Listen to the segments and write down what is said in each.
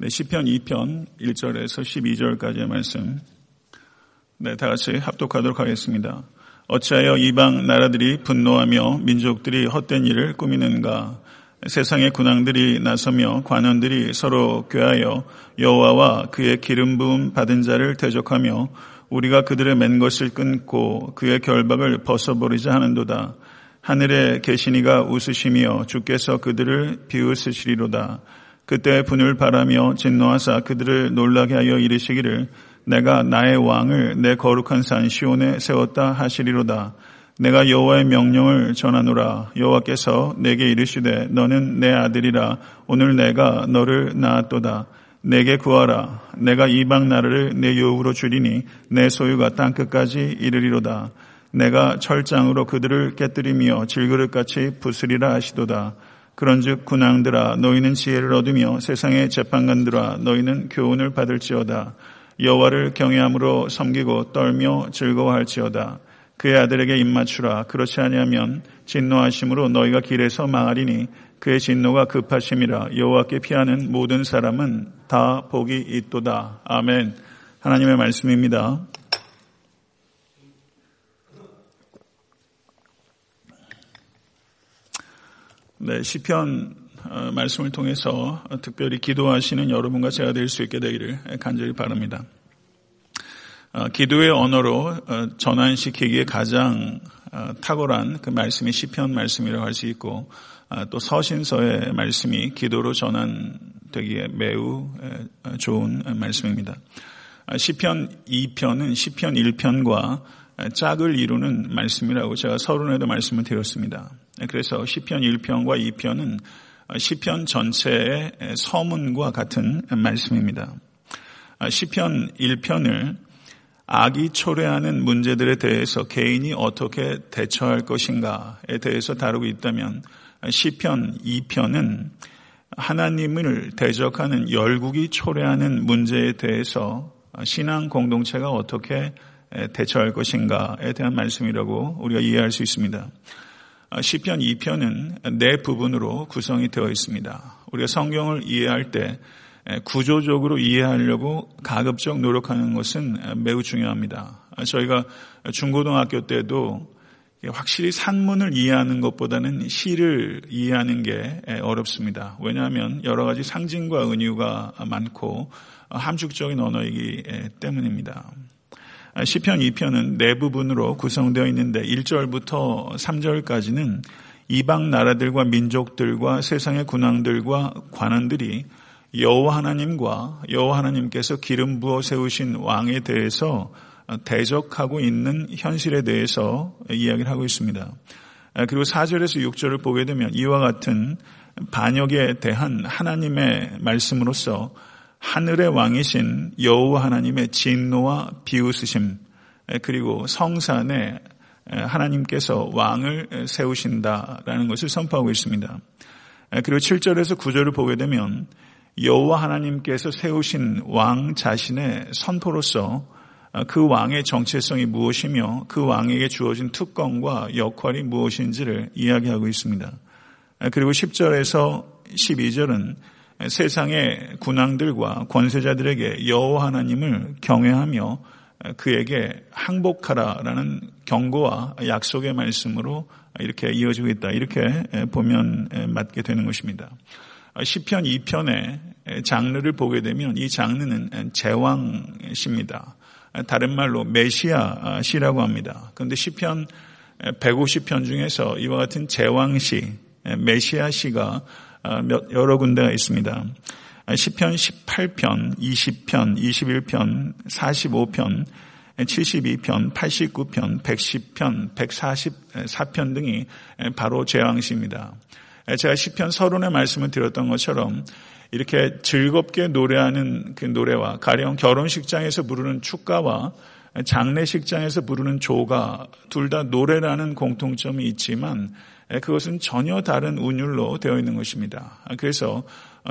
네, 시편 2편 1절에서 12절까지의 말씀. 네, 다 같이 합독하도록 하겠습니다. 어찌하여 이방 나라들이 분노하며 민족들이 헛된 일을 꾸미는가? 세상의 군왕들이 나서며 관원들이 서로 꾀하여 여호와와 그의 기름 부음 받은 자를 대적하며 우리가 그들의 맨 것을 끊고 그의 결박을 벗어버리자 하는도다. 하늘에 계시니가 웃으시며 주께서 그들을 비웃으시리로다. 그때 분을 바라며 진노하사 그들을 놀라게 하여 이르시기를 내가 나의 왕을 내 거룩한 산 시온에 세웠다 하시리로다. 내가 여호와의 명령을 전하노라. 여호와께서 내게 이르시되 너는 내 아들이라. 오늘 내가 너를 낳았도다. 내게 구하라. 내가 이방 나라를 내 유업으로 주리니 내 소유가 땅 끝까지 이르리로다. 내가 철장으로 그들을 깨뜨리며 질그릇같이 부수리라 하시도다. 그런즉 군왕들아 너희는 지혜를 얻으며 세상의 재판관들아 너희는 교훈을 받을지어다. 여호와를 경외함으로 섬기고 떨며 즐거워할지어다. 그의 아들에게 입맞추라. 그렇지 아니하면 진노하심으로 너희가 길에서 망하리니 그의 진노가 급하심이라. 여호와께 피하는 모든 사람은 다 복이 있도다. 아멘. 하나님의 말씀입니다. 네, 시편 어, 말씀을 통해서 특별히 기도하시는 여러분과 제가 될 수 있게 되기를 간절히 바랍니다. 어, 기도의 언어로 어, 전환시키기에 가장 탁월한 그 말씀이 시편 말씀이라고 할 수 있고 또 서신서의 말씀이 기도로 전환되기에 매우 좋은 말씀입니다. 시편 2편은 시편 1편과 짝을 이루는 말씀이라고 제가 서론에도 말씀을 드렸습니다. 그래서 시편 1편과 2편은 시편 전체의 서문과 같은 말씀입니다. 시편 1편을 악이 초래하는 문제들에 대해서 개인이 어떻게 대처할 것인가에 대해서 다루고 있다면 시편 2편은 하나님을 대적하는 열국이 초래하는 문제에 대해서 신앙 공동체가 어떻게 대처할 것인가에 대한 말씀이라고 우리가 이해할 수 있습니다. 시편 2편은 네 부분으로 구성이 되어 있습니다. 우리가 성경을 이해할 때 구조적으로 이해하려고 가급적 노력하는 것은 매우 중요합니다. 저희가 중고등학교 때도 확실히 산문을 이해하는 것보다는 시를 이해하는 게 어렵습니다. 왜냐하면 여러 가지 상징과 은유가 많고 함축적인 언어이기 때문입니다. 시편 2편은 네 부분으로 구성되어 있는데 1절부터 3절까지는 이방 나라들과 민족들과 세상의 군왕들과 관원들이 여호와 하나님과 여호와 하나님께서 기름 부어 세우신 왕에 대해서 대적하고 있는 현실에 대해서 이야기를 하고 있습니다. 그리고 4절에서 6절을 보게 되면 이와 같은 반역에 대한 하나님의 말씀으로서 하늘의 왕이신 여호와 하나님의 진노와 비웃으심 그리고 성산에 하나님께서 왕을 세우신다라는 것을 선포하고 있습니다. 그리고 7절에서 9절을 보게 되면 여호와 하나님께서 세우신 왕 자신의 선포로서 그 왕의 정체성이 무엇이며 그 왕에게 주어진 특권과 역할이 무엇인지를 이야기하고 있습니다. 그리고 10절에서 12절은 세상의 군왕들과 권세자들에게 여호와 하나님을 경외하며 그에게 항복하라라는 경고와 약속의 말씀으로 이렇게 이어지고 있다. 이렇게 보면 맞게 되는 것입니다. 시편 2편의 장르를 보게 되면 이 장르는 제왕시입니다. 다른 말로 메시아 시라고 합니다. 그런데 시편 150편 중에서 이와 같은 제왕시, 메시아 시가 아, 여러 군데가 있습니다. 10편, 18편, 20편, 21편, 45편, 72편, 89편, 110편, 144편 등이 바로 제왕시입니다. 제가 10편 서론의 말씀을 드렸던 것처럼 이렇게 즐겁게 노래하는 그 노래와 가령 결혼식장에서 부르는 축가와 장례식장에서 부르는 조가 둘 다 노래라는 공통점이 있지만 그것은 전혀 다른 운율로 되어 있는 것입니다. 그래서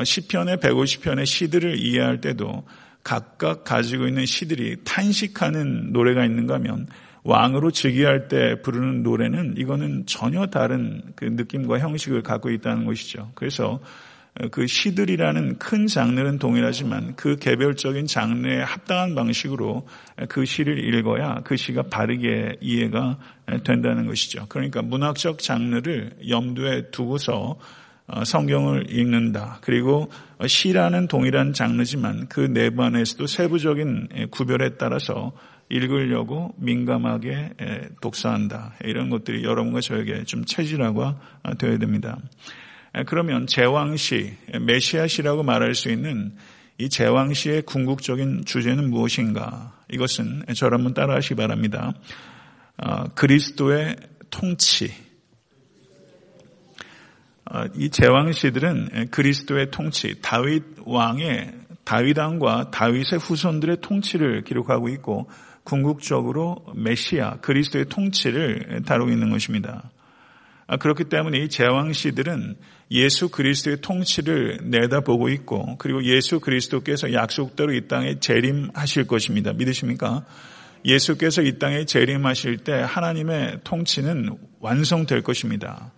시편의 150편의 시들을 이해할 때도 각각 가지고 있는 시들이 탄식하는 노래가 있는가 하면 왕으로 즉위할 때 부르는 노래는 이거는 전혀 다른 그 느낌과 형식을 갖고 있다는 것이죠. 그래서 그 시들이라는 큰 장르는 동일하지만 그 개별적인 장르에 합당한 방식으로 그 시를 읽어야 그 시가 바르게 이해가 된다는 것이죠. 그러니까 문학적 장르를 염두에 두고서 어, 성경을 읽는다. 그리고 시라는 동일한 장르지만 그 내부 안에서도 세부적인 구별에 따라서 읽으려고 민감하게 독서한다. 이런 것들이 여러분과 저에게 좀 체질화가 되어야 됩니다. 그러면 제왕시, 메시아시라고 말할 수 있는 이 제왕시의 궁극적인 주제는 무엇인가? 이것은 저를 한번 따라하시기 바랍니다. 아, 그리스도의 통치. 아, 이 제왕시들은 그리스도의 통치, 다윗 왕의 다윗 왕과 다윗의 후손들의 통치를 기록하고 있고 궁극적으로 메시아 그리스도의 통치를 다루고 있는 것입니다. 아, 그렇기 때문에 이 제왕시들은 예수 그리스도의 통치를 내다보고 있고 그리고 예수 그리스도께서 약속대로 이 땅에 재림하실 것입니다. 믿으십니까? 예수께서 이 땅에 재림하실 때 하나님의 통치는 완성될 것입니다.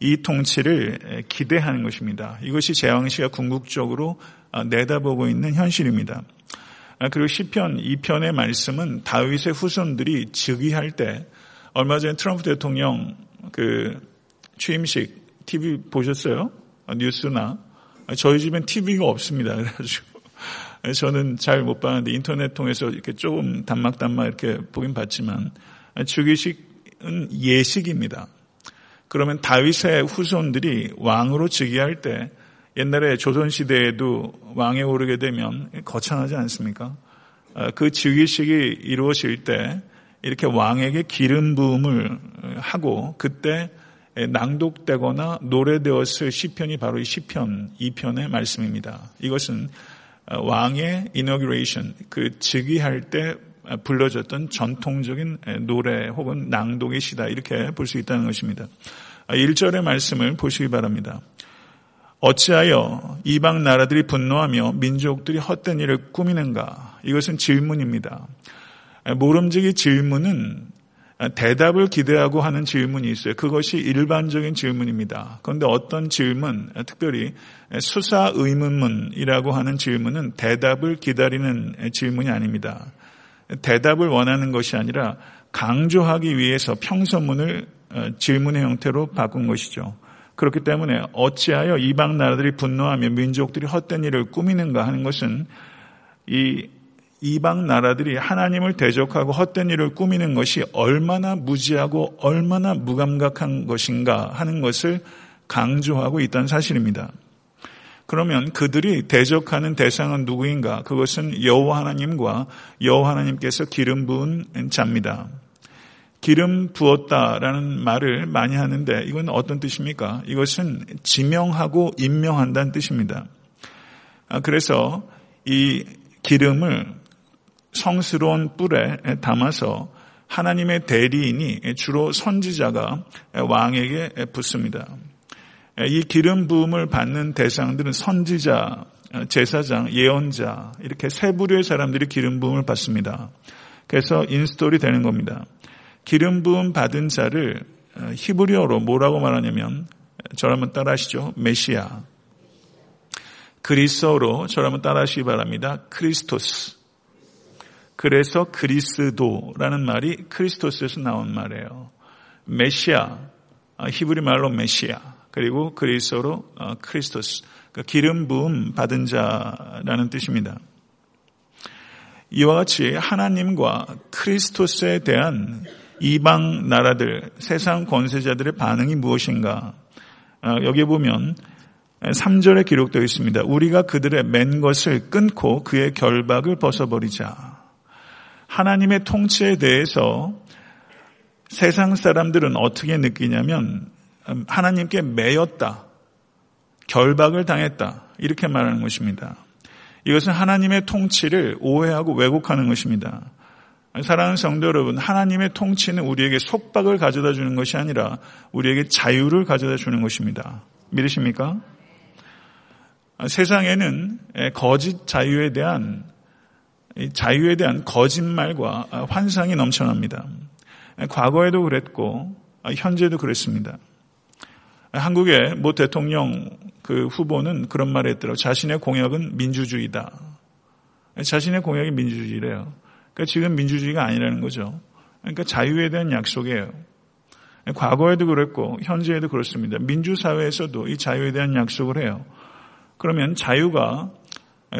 이 통치를 기대하는 것입니다. 이것이 제왕시가 궁극적으로 아, 내다보고 있는 현실입니다. 아, 그리고 시편 2편의 말씀은 다윗의 후손들이 즉위할 때 얼마 전에 트럼프 대통령 그 취임식 TV 보셨어요? 아, 뉴스나 저희 집엔 TV가 없습니다. 그래가지고 저는 잘 못 봤는데 인터넷 통해서 이렇게 조금 단막단막 이렇게 보긴 봤지만 즉위식은 예식입니다. 그러면 다윗의 후손들이 왕으로 즉위할 때 옛날에 조선 시대에도 왕에 오르게 되면 거창하지 않습니까? 아, 그 즉위식이 이루어질 때 이렇게 왕에게 기름 부음을 하고 그때 낭독되거나 노래되었을 시편이 바로 이 시편 2편의 말씀입니다. 이것은 왕의 inauguration, 그 즉위할 때 불러졌던 전통적인 노래 혹은 낭독의 시다 이렇게 볼 수 있다는 것입니다. 1절의 말씀을 보시기 바랍니다. 어찌하여 이방 나라들이 분노하며 민족들이 헛된 일을 꾸미는가? 이것은 질문입니다. 모름지기 질문은 대답을 기대하고 하는 질문이 있어요. 그것이 일반적인 질문입니다. 그런데 어떤 질문, 특별히 수사 의문문이라고 하는 질문은 대답을 기다리는 질문이 아닙니다. 대답을 원하는 것이 아니라 강조하기 위해서 평서문을 어, 질문의 형태로 바꾼 것이죠. 그렇기 때문에 어찌하여 이방 나라들이 분노하며 민족들이 헛된 일을 꾸미는가 하는 것은 이 이방 나라들이 하나님을 대적하고 헛된 일을 꾸미는 것이 얼마나 무지하고 얼마나 무감각한 것인가 하는 것을 강조하고 있다는 사실입니다. 그러면 그들이 대적하는 대상은 누구인가? 그것은 여호와 하나님과 여호와 하나님께서 기름 부은 자입니다. 기름 부었다라는 말을 많이 하는데 이건 어떤 뜻입니까? 이것은 지명하고 임명한다는 뜻입니다. 아, 그래서 이 기름을 성스러운 뿔에 담아서 하나님의 대리인이 주로 선지자가 왕에게 붓습니다. 이 기름 부음을 받는 대상들은 선지자, 제사장, 예언자 이렇게 세 부류의 사람들이 기름 부음을 받습니다. 그래서 인스톨이 되는 겁니다. 기름 부음 받은 자를 히브리어로 뭐라고 말하냐면 저를 한번 따라하시죠. 메시아. 그리스어로 저를 한번 따라하시기 바랍니다. 크리스토스. 그래서 그리스도라는 말이 크리스토스에서 나온 말이에요. 메시아, 아, 히브리 말로 메시아, 그리고 그리스어로 어, 크리스토스, 그러니까 기름 부음 받은 자라는 뜻입니다. 이와 같이 하나님과 크리스토스에 대한 이방 나라들, 세상 권세자들의 반응이 무엇인가? 아, 여기 보면 3절에 기록되어 있습니다. 우리가 그들의 맨 것을 끊고 그의 결박을 벗어버리자. 하나님의 통치에 대해서 세상 사람들은 어떻게 느끼냐면 음, 하나님께 매였다. 결박을 당했다. 이렇게 말하는 것입니다. 이것은 하나님의 통치를 오해하고 왜곡하는 것입니다. 사랑하는 성도 여러분, 하나님의 통치는 우리에게 속박을 가져다 주는 것이 아니라 우리에게 자유를 가져다 주는 것입니다. 믿으십니까? 세상에는 거짓 자유에 대한 자유에 대한 거짓말과 환상이 넘쳐납니다. 과거에도 그랬고 현재도 그랬습니다. 한국의 모 대통령 그 후보는 그런 말을 했더라고 자신의 공약은 민주주의다. 자신의 공약이 민주주의래요. 그러니까 지금 민주주의가 아니라는 거죠. 그러니까 자유에 대한 약속이에요. 과거에도 그랬고 현재에도 그렇습니다. 민주사회에서도 이 자유에 대한 약속을 해요. 그러면 자유가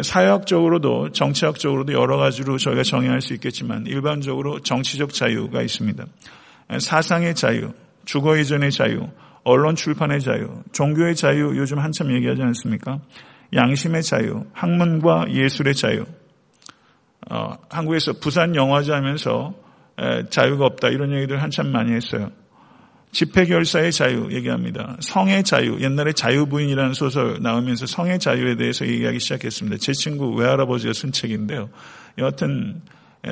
사회학적으로도 정치학적으로도 여러 가지로 저희가 정의할 수 있겠지만 일반적으로 정치적 자유가 있습니다. 사상의 자유, 주거 이전의 자유, 언론 출판의 자유, 종교의 자유 요즘 한참 얘기하지 않습니까? 양심의 자유, 학문과 예술의 자유. 어, 한국에서 부산 영화제 하면서 에, 자유가 없다 이런 얘기들 한참 많이 했어요. 집회 결사의 자유 얘기합니다. 성의 자유, 옛날에 자유부인이라는 소설 나오면서 성의 자유에 대해서 얘기하기 시작했습니다. 제 친구 외할아버지가 쓴 책인데요. 여하튼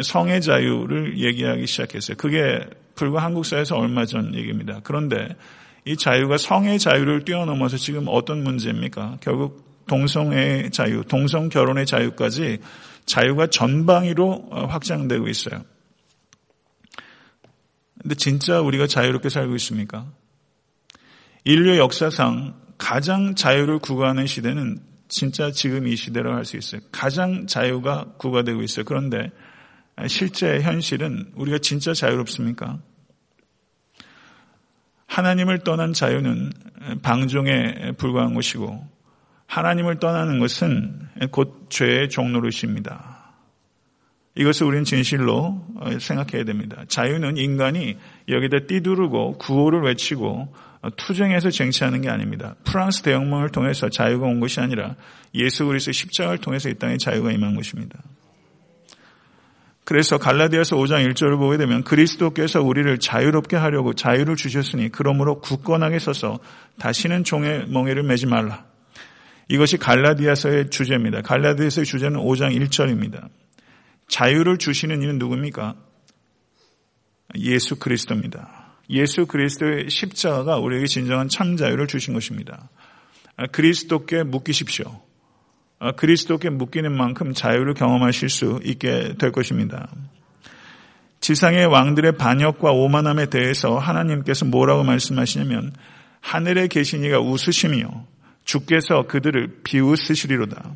성의 자유를 얘기하기 시작했어요. 그게 불과 한국 사회에서 얼마 전 얘기입니다. 그런데 이 자유가 성의 자유를 뛰어넘어서 지금 어떤 문제입니까? 결국 동성의 자유, 동성 결혼의 자유까지 자유가 전방위로 확장되고 있어요. 근데 진짜 우리가 자유롭게 살고 있습니까? 인류의 역사상 가장 자유를 구가하는 시대는 진짜 지금 이 시대라고 할 수 있어요. 가장 자유가 구가되고 있어요. 그런데 실제 현실은 우리가 진짜 자유롭습니까? 하나님을 떠난 자유는 방종에 불과한 것이고 하나님을 떠나는 것은 곧 죄의 종노릇입니다. 이것을 우리는 진실로 어, 생각해야 됩니다. 자유는 인간이 여기다 띠두르고 구호를 외치고 어, 투쟁해서 쟁취하는 게 아닙니다. 프랑스 대혁명을 통해서 자유가 온 것이 아니라 예수 그리스도의 십자가를 통해서 이 땅에 자유가 임한 것입니다. 그래서 갈라디아서 5장 1절을 보게 되면 그리스도께서 우리를 자유롭게 하려고 자유를 주셨으니 그러므로 굳건하게 서서 다시는 종의 멍에를 매지 말라. 이것이 갈라디아서의 주제입니다. 갈라디아서의 주제는 5장 1절입니다. 자유를 주시는 이는 누굽니까? 예수 그리스도입니다. 예수 그리스도의 십자가가 우리에게 진정한 참 자유를 주신 것입니다. 그리스도께 묶이십시오. 그리스도께 묶이는 만큼 자유를 경험하실 수 있게 될 것입니다. 지상의 왕들의 반역과 오만함에 대해서 하나님께서 뭐라고 말씀하시냐면 하늘에 계신 이가 웃으시며 주께서 그들을 비웃으시리로다.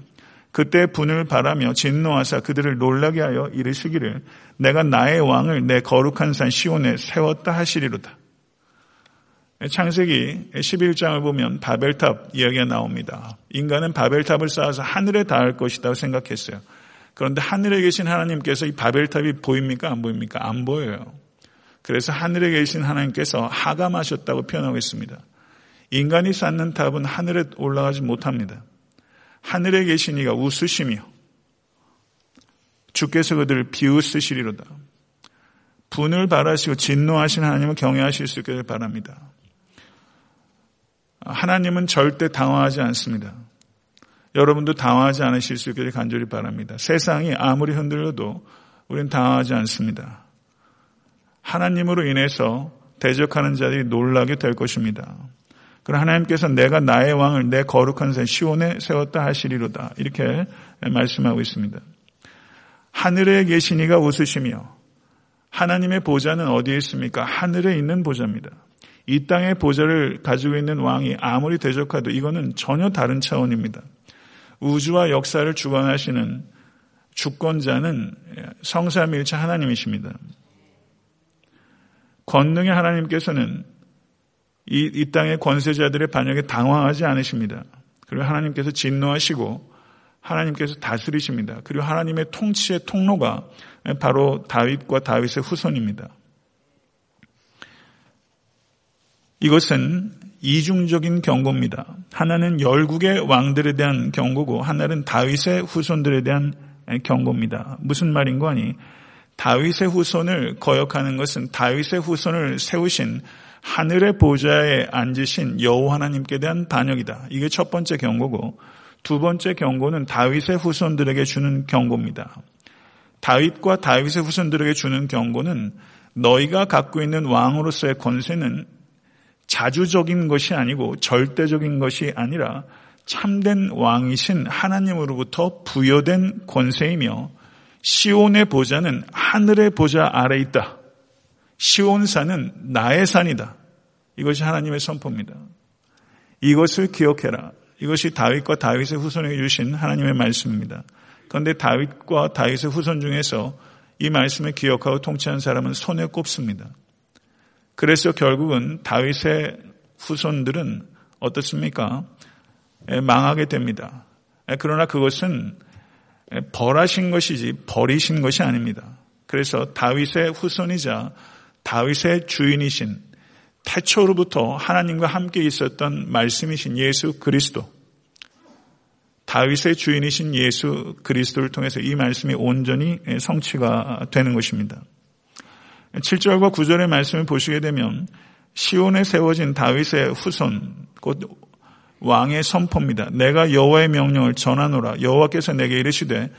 그때 분을 바라며 진노하사 그들을 놀라게 하여 이르시기를 내가 나의 왕을 내 거룩한 산 시온에 세웠다 하시리로다. 창세기 11장을 보면 바벨탑 이야기가 나옵니다. 인간은 바벨탑을 쌓아서 하늘에 닿을 것이다 생각했어요. 그런데 하늘에 계신 하나님께서 이 바벨탑이 보입니까? 안 보입니까? 안 보여요. 그래서 하늘에 계신 하나님께서 하감하셨다고 표현하고 있습니다. 인간이 쌓는 탑은 하늘에 올라가지 못합니다. 하늘에 계신 이가 웃으시며 주께서 그들을 비웃으시리로다. 분을 바라시고 진노하신 하나님을 경외하실 수 있기를 바랍니다. 하나님은 절대 당황하지 않습니다. 여러분도 당황하지 않으실 수 있기를 간절히 바랍니다. 세상이 아무리 흔들려도 우리는 당황하지 않습니다. 하나님으로 인해서 대적하는 자들이 놀라게 될 것입니다. 그럼 하나님께서 내가 나의 왕을 내 거룩한 산 시온에 세웠다 하시리로다. 이렇게 말씀하고 있습니다. 하늘에 계신 이가 웃으시며 하나님의 보좌는 어디에 있습니까? 하늘에 있는 보좌입니다. 이 땅의 보좌를 가지고 있는 왕이 아무리 대적하도 이거는 전혀 다른 차원입니다. 우주와 역사를 주관하시는 주권자는 성삼일체 하나님이십니다. 권능의 하나님께서는 이, 이 땅의 권세자들의 반역에 당황하지 않으십니다. 그리고 하나님께서 진노하시고 하나님께서 다스리십니다. 그리고 하나님의 통치의 통로가 바로 다윗과 다윗의 후손입니다. 이것은 이중적인 경고입니다. 하나는 열국의 왕들에 대한 경고고 하나는 다윗의 후손들에 대한 경고입니다. 무슨 말인 거 아니? 다윗의 후손을 거역하는 것은 다윗의 후손을 세우신 하늘의 보좌에 앉으신 여호 하나님께 대한 반역이다. 이게 첫 번째 경고고 두 번째 경고는 다윗의 후손들에게 주는 경고입니다. 다윗과 다윗의 후손들에게 주는 경고는 너희가 갖고 있는 왕으로서의 권세는 자주적인 것이 아니고 절대적인 것이 아니라 참된 왕이신 하나님으로부터 부여된 권세이며 시온의 보좌는 하늘의 보좌 아래 있다. 시온산은 나의 산이다. 이것이 하나님의 선포입니다. 이것을 기억해라. 이것이 다윗과 다윗의 후손에게 주신 하나님의 말씀입니다. 그런데 다윗과 다윗의 후손 중에서 이 말씀을 기억하고 통치한 사람은 손에 꼽습니다. 그래서 결국은 다윗의 후손들은 어떻습니까? 망하게 됩니다. 그러나 그것은 벌하신 것이지 버리신 것이 아닙니다. 그래서 다윗의 후손이자 다윗의 주인이신 태초로부터 하나님과 함께 있었던 말씀이신 예수 그리스도 다윗의 주인이신 예수 그리스도를 통해서 이 말씀이 온전히 성취가 되는 것입니다. 7절과 9절의 말씀을 보시게 되면 시온에 세워진 다윗의 후손 곧 왕의 선포입니다. 내가 여호와의 명령을 전하노라 여호와께서 내게 이르시되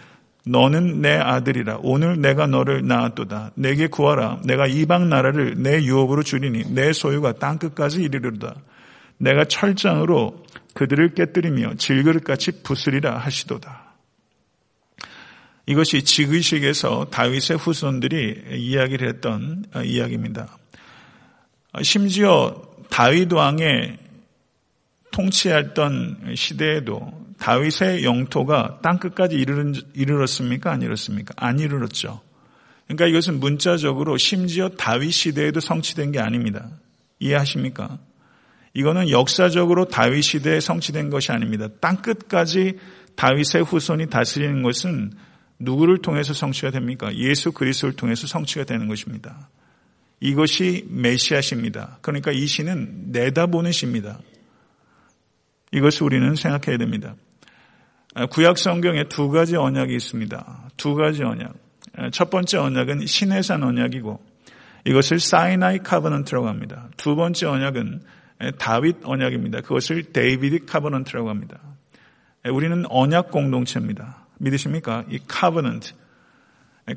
너는 내 아들이라 오늘 내가 너를 낳았도다 내게 구하라 내가 이방 나라를 내 유업으로 주리니 내 소유가 땅 끝까지 이르르다 내가 철장으로 그들을 깨뜨리며 질그릇같이 부수리라 하시도다. 이것이 지그식에서 다윗의 후손들이 이야기를 했던 이야기입니다. 심지어 다윗 왕의 통치했던 시대에도 다윗의 영토가 땅끝까지 이르렀습니까? 안 이뤘습니까? 안 이르렀죠. 그러니까 이것은 문자적으로 심지어 다윗 시대에도 성취된 게 아닙니다. 이해하십니까? 이거는 역사적으로 다윗 시대에 성취된 것이 아닙니다. 땅끝까지 다윗의 후손이 다스리는 것은 누구를 통해서 성취가 됩니까? 예수 그리스도를 통해서 성취가 되는 것입니다. 이것이 메시아십니다. 그러니까 이 시는 내다보는 시입니다. 이것을 우리는 생각해야 됩니다. 구약 성경에 두 가지 언약이 있습니다. 두 가지 언약. 첫 번째 언약은 신해산 언약이고 이것을 Sinai Covenant라고 합니다. 두 번째 언약은 다윗 언약입니다. 그것을 David Covenant라고 합니다. 우리는 언약 공동체입니다. 믿으십니까? 이 Covenant.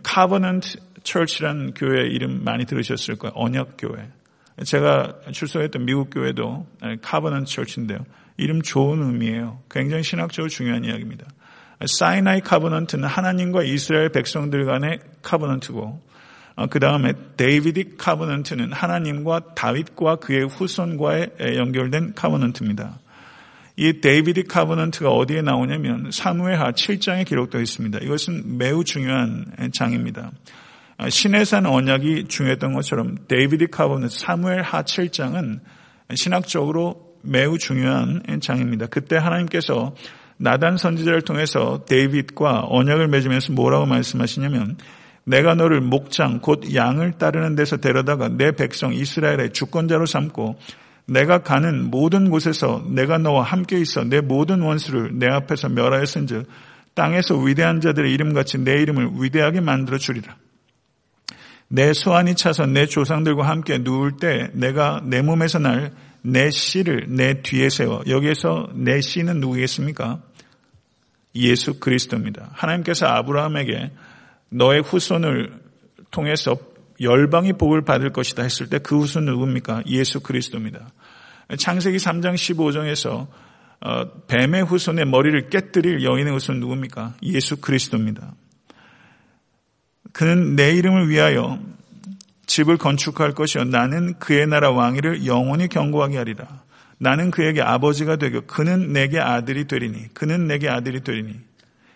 Covenant Church라는 교회 이름 많이 들으셨을 거예요. 언약 교회. 제가 출석했던 미국 교회도 Covenant Church인데요. 이름 좋은 의미예요. 굉장히 신학적으로 중요한 이야기입니다. Sinai Covenant는 하나님과 이스라엘 백성들 간의 Covenant고 어, 그 다음에 David Covenant는 하나님과 다윗과 그의 후손과의 연결된 Covenant입니다. 이 David Covenant가 어디에 나오냐면 사무엘하 7장에 기록되어 있습니다. 이것은 매우 중요한 장입니다. 어, 시내산 언약이 중요했던 것처럼 David Covenant 사무엘 하 7장은 신학적으로 매우 중요한 장입니다. 그때 하나님께서 나단 선지자를 통해서 David과 언약을 맺으면서 뭐라고 말씀하시냐면 내가 너를 목장 곧 양을 따르는 데서 데려다가 내 백성 이스라엘의 주권자로 삼고 내가 가는 모든 곳에서 내가 너와 함께 있어 내 모든 원수를 내 앞에서 멸하였은즉 땅에서 위대한 자들의 이름같이 내 이름을 위대하게 만들어 주리라. 내 소환이 차서 내 조상들과 함께 누울 때 내가 내 몸에서 날 내 씨를 내 뒤에 세워 여기에서 내 씨는 누구겠습니까? 예수 그리스도입니다. 하나님께서 아브라함에게 너의 후손을 통해서 열방이 복을 받을 것이다 했을 때 그 후손 누굽니까? 예수 그리스도입니다. 창세기 3장 15장에서 어, 뱀의 후손의 머리를 깨뜨릴 여인의 후손 누굽니까? 예수 그리스도입니다. 그는 내 이름을 위하여 집을 건축할 것이요 나는 그의 나라 왕위를 영원히 경고하게 하리라. 나는 그에게 아버지가 되고 그는 내게 아들이 되리니 그는 내게 아들이 되리니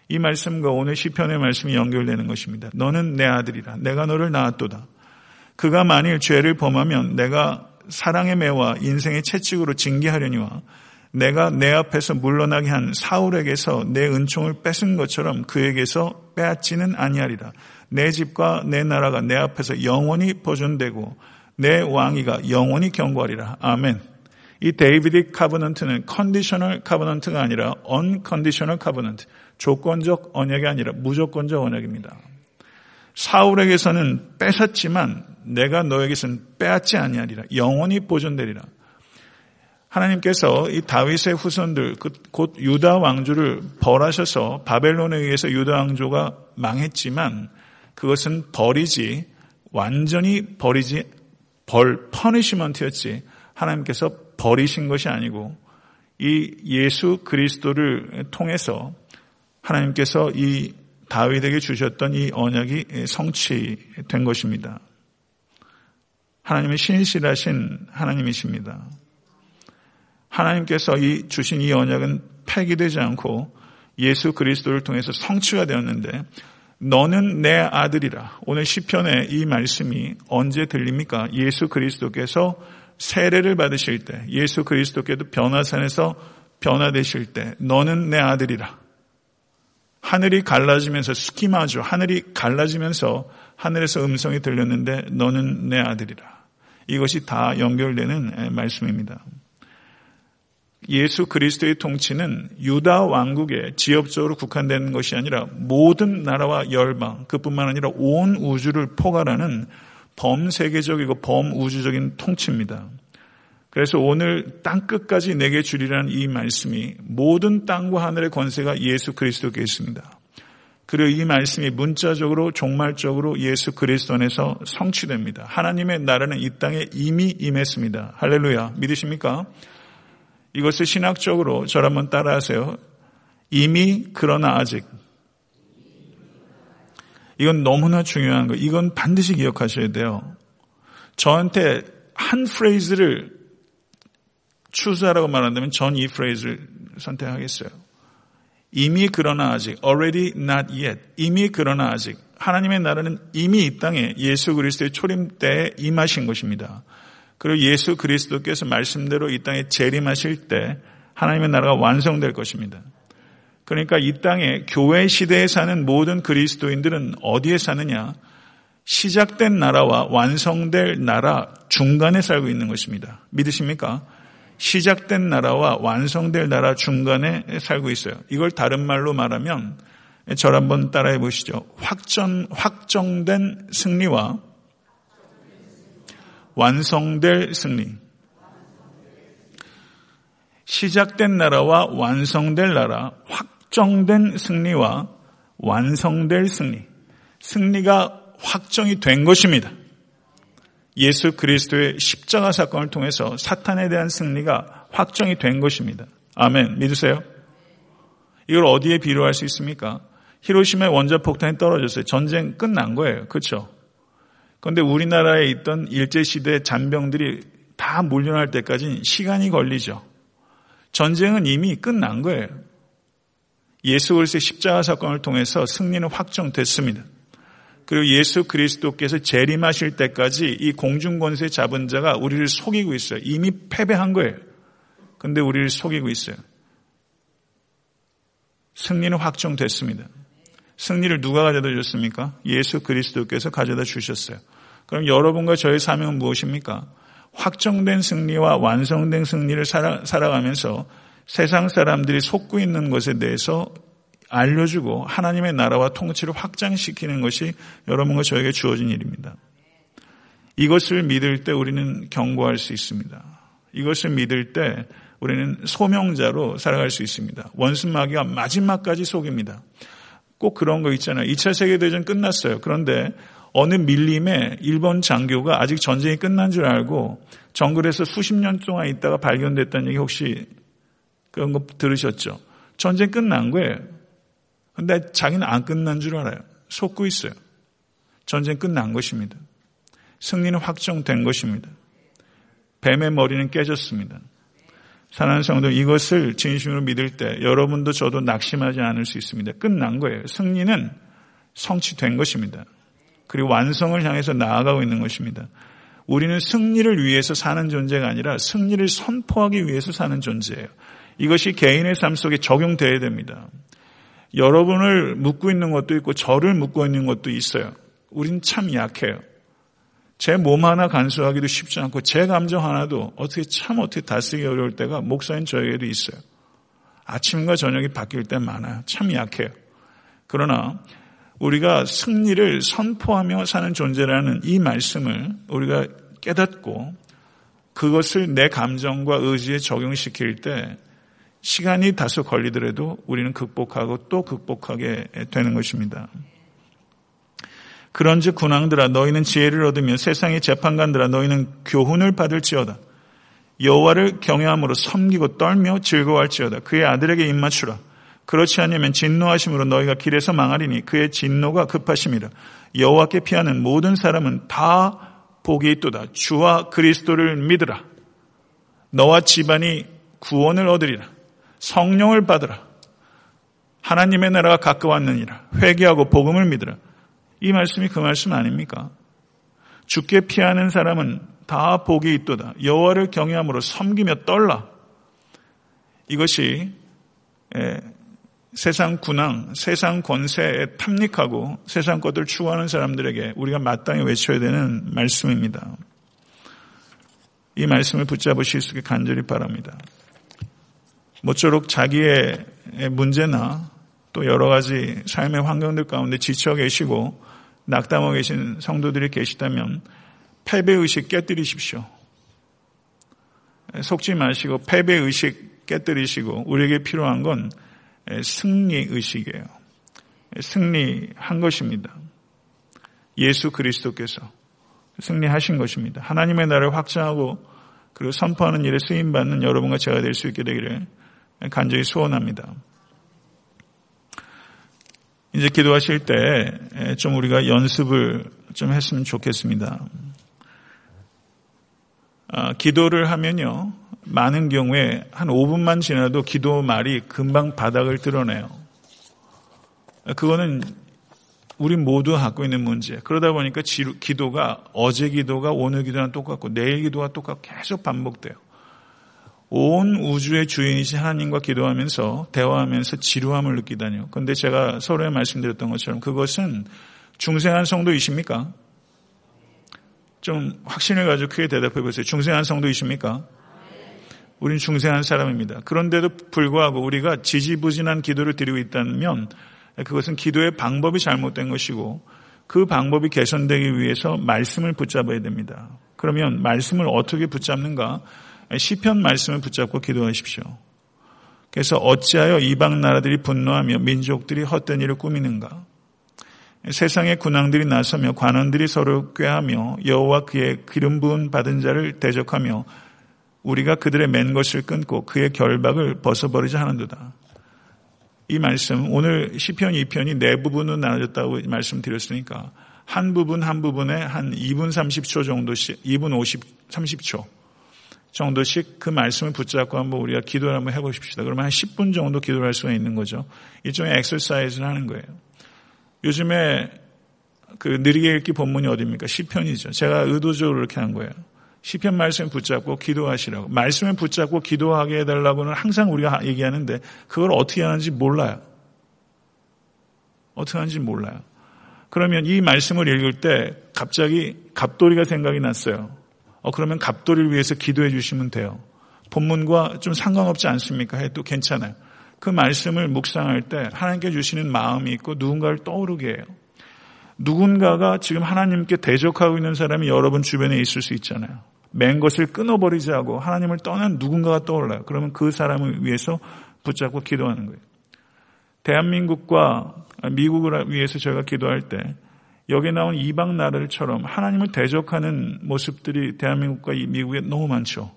이 말씀과 오늘 시편의 말씀이 연결되는 것입니다. 너는 내 아들이라. 내가 너를 낳았도다. 그가 만일 죄를 범하면 내가 사랑의 매와 인생의 채찍으로 징계하려니와 내가 내 앞에서 물러나게 한 사울에게서 내 은총을 뺏은 것처럼 그에게서 빼앗지는 아니하리라. 내 집과 내 나라가 내 앞에서 영원히 보존되고 내 왕위가 영원히 견고하리라. 아멘. 이 David Covenant는 conditional covenant가 아니라 unconditional covenant. 조건적 언약이 아니라 무조건적 언약입니다. 사울에게서는 뺏었지만 내가 너에게서는 빼앗지 아니하리라. 영원히 보존되리라. 하나님께서 이 다윗의 후손들 그곧 유다 왕조를 벌하셔서 바벨론에 의해서 유다 왕조가 망했지만 그것은 버리지 완전히 버리지 벌 퍼니시먼트였지 하나님께서 버리신 것이 아니고 이 예수 그리스도를 통해서 하나님께서 이 다윗에게 주셨던 이 언약이 성취된 것입니다. 하나님의 신실하신 하나님이십니다. 하나님께서 이 주신 이 언약은 폐기되지 않고 예수 그리스도를 통해서 성취가 되었는데 너는 내 아들이라. 오늘 시편의 이 말씀이 언제 들립니까? 예수 그리스도께서 세례를 받으실 때, 예수 그리스도께도 변화산에서 변화되실 때, 너는 내 아들이라. 하늘이 갈라지면서 스키마죠. 하늘이 갈라지면서 하늘에서 음성이 들렸는데 너는 내 아들이라. 이것이 다 연결되는 말씀입니다. 예수 그리스도의 통치는 유다 왕국에 지역적으로 국한되는 것이 아니라 모든 나라와 열방, 그뿐만 아니라 온 우주를 포괄하는 범세계적이고 범우주적인 통치입니다. 그래서 오늘 땅 끝까지 내게 주리라는 이 말씀이 모든 땅과 하늘의 권세가 예수 그리스도께 있습니다. 그리고 이 말씀이 문자적으로 종말적으로 예수 그리스도 안에서 성취됩니다. 하나님의 나라는 이 땅에 이미 임했습니다. 할렐루야. 믿으십니까? 이것을 신학적으로 저를 한번 따라하세요. 이미 그러나 아직. 이건 너무나 중요한 거. 이건 반드시 기억하셔야 돼요. 저한테 한 프레이즈를 추수하라고 말한다면 전 이 프레이즈를 선택하겠어요. 이미 그러나 아직, already not yet. 이미 그러나 아직. 하나님의 나라는 이미 이 땅에 예수 그리스도의 초림 때에 임하신 것입니다. 그리고 예수 그리스도께서 말씀대로 이 땅에 재림하실 때 하나님의 나라가 완성될 것입니다. 그러니까 이 땅에 교회 시대에 사는 모든 그리스도인들은 어디에 사느냐? 시작된 나라와 완성될 나라 중간에 살고 있는 것입니다. 믿으십니까? 시작된 나라와 완성될 나라 중간에 살고 있어요. 이걸 다른 말로 말하면 저를 한번 따라해 보시죠. 확정, 확정된 승리와 완성될 승리. 시작된 나라와 완성될 나라, 확정된 승리와 완성될 승리. 승리가 확정이 된 것입니다. 예수 그리스도의 십자가 사건을 통해서 사탄에 대한 승리가 확정이 된 것입니다. 아멘. 믿으세요? 이걸 어디에 비유할 수 있습니까? 히로시마 원자폭탄이 떨어졌어요. 전쟁 끝난 거예요. 그렇죠? 그런데 우리나라에 있던 일제시대 잔병들이 다 물려날 때까지 시간이 걸리죠. 전쟁은 이미 끝난 거예요. 예수 그리스도의 십자가 사건을 통해서 승리는 확정됐습니다. 그리고 예수 그리스도께서 재림하실 때까지 이 공중권세 잡은 자가 우리를 속이고 있어요. 이미 패배한 거예요. 근데 우리를 속이고 있어요. 승리는 확정됐습니다. 승리를 누가 가져다 줬습니까? 예수 그리스도께서 가져다 주셨어요. 그럼 여러분과 저의 사명은 무엇입니까? 확정된 승리와 완성된 승리를 살아, 살아가면서 세상 사람들이 속고 있는 것에 대해서 알려주고 하나님의 나라와 통치를 확장시키는 것이 여러분과 저에게 주어진 일입니다. 이것을 믿을 때 우리는 경고할 수 있습니다. 이것을 믿을 때 우리는 소명자로 살아갈 수 있습니다. 원수마귀가 마지막까지 속입니다. 꼭 그런 거 있잖아요. 2차 세계대전 끝났어요. 그런데 어느 밀림에 일본 장교가 아직 전쟁이 끝난 줄 알고 정글에서 수십 년 동안 있다가 발견됐다는 얘기 혹시 그런 거 들으셨죠? 전쟁 끝난 거예요. 근데 자기는 안 끝난 줄 알아요. 속고 있어요. 전쟁 끝난 것입니다. 승리는 확정된 것입니다. 뱀의 머리는 깨졌습니다. 사랑하는 성도 이것을 진심으로 믿을 때 여러분도 저도 낙심하지 않을 수 있습니다. 끝난 거예요. 승리는 성취된 것입니다. 그리고 완성을 향해서 나아가고 있는 것입니다. 우리는 승리를 위해서 사는 존재가 아니라 승리를 선포하기 위해서 사는 존재예요. 이것이 개인의 삶 속에 적용되어야 됩니다. 여러분을 묻고 있는 것도 있고 저를 묻고 있는 것도 있어요. 우린 참 약해요. 제 몸 하나 간수하기도 쉽지 않고 제 감정 하나도 어떻게 참 어떻게 다쓰기 어려울 때가 목사인 저에게도 있어요. 아침과 저녁이 바뀔 때 많아요. 참 약해요. 그러나 우리가 승리를 선포하며 사는 존재라는 이 말씀을 우리가 깨닫고 그것을 내 감정과 의지에 적용시킬 때 시간이 다소 걸리더라도 우리는 극복하고 또 극복하게 되는 것입니다. 그런즉 군왕들아 너희는 지혜를 얻으며 세상의 재판관들아 너희는 교훈을 받을지어다. 여호와를 경외함으로 섬기고 떨며 즐거워할지어다. 그의 아들에게 입맞추라. 그렇지 않으면 진노하심으로 너희가 길에서 망하리니 그의 진노가 급하심이라. 여호와께 피하는 모든 사람은 다 복이 있도다. 주와 그리스도를 믿으라. 너와 집안이 구원을 얻으리라. 성령을 받으라. 하나님의 나라가 가까웠느니라. 회개하고 복음을 믿으라. 이 말씀이 그 말씀 아닙니까? 죽게 피하는 사람은 다 복이 있도다. 여호와를 경외함으로 섬기며 떨라. 이것이 세상 군왕, 세상 권세에 탐닉하고 세상 것들 추구하는 사람들에게 우리가 마땅히 외쳐야 되는 말씀입니다. 이 말씀을 붙잡으실 수 있게 간절히 바랍니다. 모쪼록 자기의 문제나 또 여러 가지 삶의 환경들 가운데 지쳐 계시고 낙담하고 계신 성도들이 계시다면 패배의식 깨뜨리십시오. 속지 마시고 패배의식 깨뜨리시고 우리에게 필요한 건 승리 의식이에요. 승리한 것입니다. 예수 그리스도께서 승리하신 것입니다. 하나님의 나라를 확장하고 그리고 선포하는 일에 쓰임 받는 여러분과 제가 될 수 있게 되기를 간절히 소원합니다. 이제 기도하실 때 좀 우리가 연습을 좀 했으면 좋겠습니다. 아, 기도를 하면요. 많은 경우에 한 5분만 지나도 기도 말이 금방 바닥을 드러내요. 그거는 우리 모두 갖고 있는 문제. 그러다 보니까 기도가 어제 기도가 오늘 기도랑 똑같고 내일 기도가 똑같고 계속 반복돼요. 온 우주의 주인이신 하나님과 기도하면서 대화하면서 지루함을 느끼다니요. 그런데 제가 서로에 말씀드렸던 것처럼 그것은 중생한 성도이십니까? 좀 확신을 가지고 크게 대답해 보세요. 중생한 성도이십니까? 우린 중생한 사람입니다. 그런데도 불구하고 우리가 지지부진한 기도를 드리고 있다면 그것은 기도의 방법이 잘못된 것이고 그 방법이 개선되기 위해서 말씀을 붙잡아야 됩니다. 그러면 말씀을 어떻게 붙잡는가? 시편 말씀을 붙잡고 기도하십시오. 그래서 어찌하여 이방 나라들이 분노하며 민족들이 헛된 일을 꾸미는가? 세상의 군왕들이 나서며 관원들이 서로 꾀하며 여호와 그의 기름 부은 받은 자를 대적하며 우리가 그들의 맨 것을 끊고 그의 결박을 벗어버리자 하는도다. 이 말씀 오늘 시편 2편이 네 부분으로 나눠졌다고 말씀드렸으니까 한 부분 한 부분에 한 2분 30초 정도씩 2분 50 30초 정도씩 그 말씀을 붙잡고 한번 우리가 기도를 한번 해보십시다. 그러면 한 10분 정도 기도를 할 수가 있는 거죠. 일종의 엑서사이즈를 하는 거예요. 요즘에 그 느리게 읽기 본문이 어디입니까? 시편이죠. 제가 의도적으로 이렇게 한 거예요. 시편 말씀을 붙잡고 기도하시라고. 말씀을 붙잡고 기도하게 해달라고는 항상 우리가 얘기하는데 그걸 어떻게 하는지 몰라요. 어떻게 하는지 몰라요. 그러면 이 말씀을 읽을 때 갑자기 갑돌이가 생각이 났어요. 어, 그러면 갑돌이를 위해서 기도해 주시면 돼요. 본문과 좀 상관없지 않습니까? 해도 괜찮아요. 그 말씀을 묵상할 때 하나님께 주시는 마음이 있고 누군가를 떠오르게 해요. 누군가가 지금 하나님께 대적하고 있는 사람이 여러분 주변에 있을 수 있잖아요. 맨 것을 끊어버리지 않고 하나님을 떠난 누군가가 떠올라요. 그러면 그 사람을 위해서 붙잡고 기도하는 거예요. 대한민국과 미국을 위해서 저희가 기도할 때 여기 나온 이방 나라들처럼 하나님을 대적하는 모습들이 대한민국과 미국에 너무 많죠.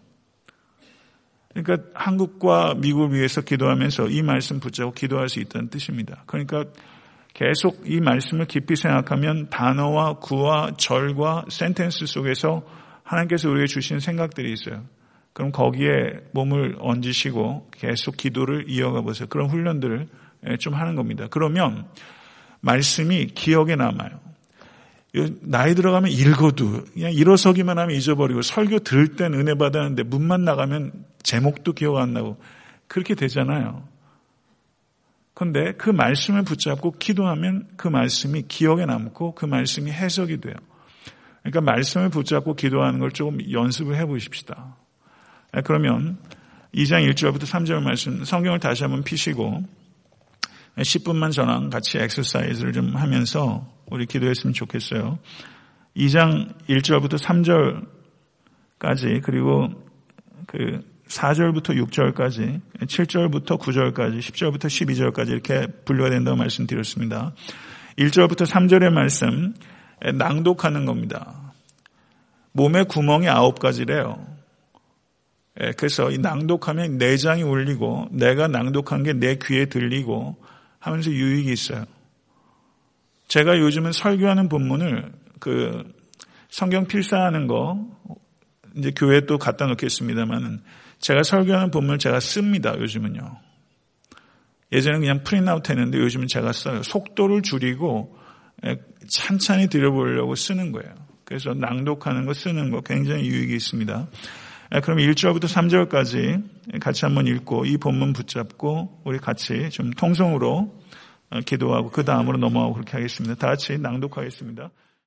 그러니까 한국과 미국을 위해서 기도하면서 이 말씀 붙잡고 기도할 수 있다는 뜻입니다. 그러니까 계속 이 말씀을 깊이 생각하면 단어와 구와 절과 센텐스 속에서 하나님께서 우리에게 주신 생각들이 있어요. 그럼 거기에 몸을 얹으시고 계속 기도를 이어가 보세요. 그런 훈련들을 좀 하는 겁니다. 그러면 말씀이 기억에 남아요. 나이 들어가면 읽어도 그냥 일어서기만 하면 잊어버리고 설교 들을 땐 은혜 받았는데 문만 나가면 제목도 기억 안 나고 그렇게 되잖아요. 그런데 그 말씀을 붙잡고 기도하면 그 말씀이 기억에 남고 그 말씀이 해석이 돼요. 그러니까 말씀을 붙잡고 기도하는 걸 조금 연습을 해 보십시다. 그러면 2장 1절부터 3절 말씀 성경을 다시 한번 피시고 10분만 저랑 같이 엑서사이즈를 좀 하면서 우리 기도했으면 좋겠어요. 2장 1절부터 3절까지 그리고 그 4절부터 6절까지 7절부터 9절까지 10절부터 12절까지 이렇게 분류가 된다고 말씀드렸습니다. 1절부터 3절의 말씀 낭독하는 겁니다. 몸에 구멍이 아홉 가지래요. 그래서 이 낭독하면 내장이 울리고 내가 낭독한 게 내 귀에 들리고 하면서 유익이 있어요. 제가 요즘은 설교하는 본문을 그 성경 필사하는 거 이제 교회에 또 갖다 놓겠습니다만은 제가 설교하는 본문을 제가 씁니다. 요즘은요. 예전에 그냥 프린아웃 했는데 요즘은 제가 써요. 속도를 줄이고 찬찬히 들여보려고 쓰는 거예요. 그래서 낭독하는 거 쓰는 거 굉장히 유익이 있습니다. 그럼 1절부터 3절까지 같이 한번 읽고 이 본문 붙잡고 우리 같이 좀 통성으로 기도하고 그 다음으로 넘어가고 그렇게 하겠습니다. 다 같이 낭독하겠습니다.